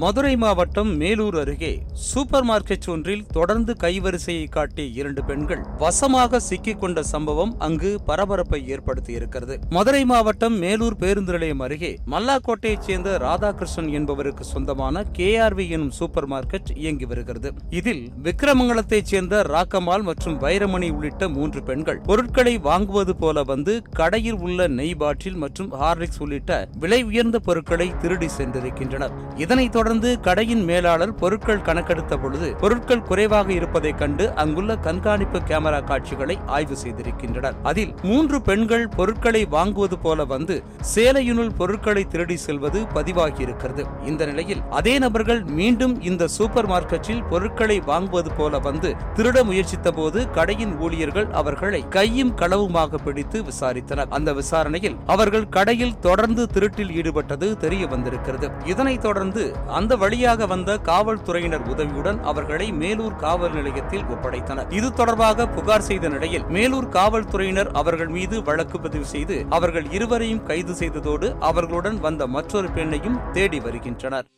மதுரை மாவட்டம் மேலூர் அருகே super market ஒன்றில் தொடர்ந்து கைவரிசையை காட்டிய இரண்டு பெண்கள் வசமாக சிக்கிக் கொண்ட சம்பவம் அங்கு பரபரப்பை ஏற்படுத்தி இருக்கிறது மதுரை மாவட்டம் மேலூர் பேருந்து நிலையம் அருகே மல்லாக்கோட்டையைச் சேர்ந்த ராதாகிருஷ்ணன் என்பவருக்கு சொந்தமான கேஆர்வி எனும் சூப்பர் மார்க்கெட் இயங்கி வருகிறது. இதில் விக்கிரமங்கலத்தைச் சேர்ந்த ராக்கமால் மற்றும் வைரமணி உள்ளிட்ட மூன்று பெண்கள் பொருட்களை வாங்குவது போல வந்து கடையில் உள்ள நெய் பாட்டில் மற்றும் ஹார்லிக்ஸ் உள்ளிட்ட விலை உயர்ந்த பொருட்களை திருடி சென்றிருக்கின்றனர். இதனைத் தொடர்ந்து கடையின் மேலாளர் பொருட்கள் கணக்கெடுத்த பொழுது பொருட்கள் குறைவாக இருப்பதைக் கண்டு அங்குள்ள கண்காணிப்பு கேமரா காட்சிகளை ஆய்வு செய்திருக்கின்றனர். அதில் மூன்று பெண்கள் பொருட்களை வாங்குவது போல வந்து சேலையினுள் பொருட்களை திருடி செல்வது பதிவாகியிருக்கிறது இந்த நிலையில் அதே நபர்கள் மீண்டும் இந்த சூப்பர் மார்க்கெட்டில் பொருட்களை வாங்குவது போல வந்து திருட முயற்சித்த போது கடையின் ஊழியர்கள் அவர்களை கையும் களவுமாக பிடித்து விசாரித்தனர். அந்த விசாரணையில் அவர்கள் கடையில் தொடர்ந்து திருட்டில் ஈடுபட்டது தெரிய வந்திருக்கிறது. இதனைத் தொடர்ந்து அந்த வழியாக வந்த காவல்துறையினர் உதவியுடன் அவர்களை மேலூர் காவல் நிலையத்தில் ஒப்படைத்தனர். இது தொடர்பாக புகார் செய்த நிலையில் மேலூர் காவல்துறையினர் அவர்கள் மீது வழக்கு பதிவு செய்து அவர்கள் இருவரையும் கைது செய்ததோடு அவர்களுடன் வந்த மற்றொரு பெண்ணையும் தேடி வருகின்றனர்.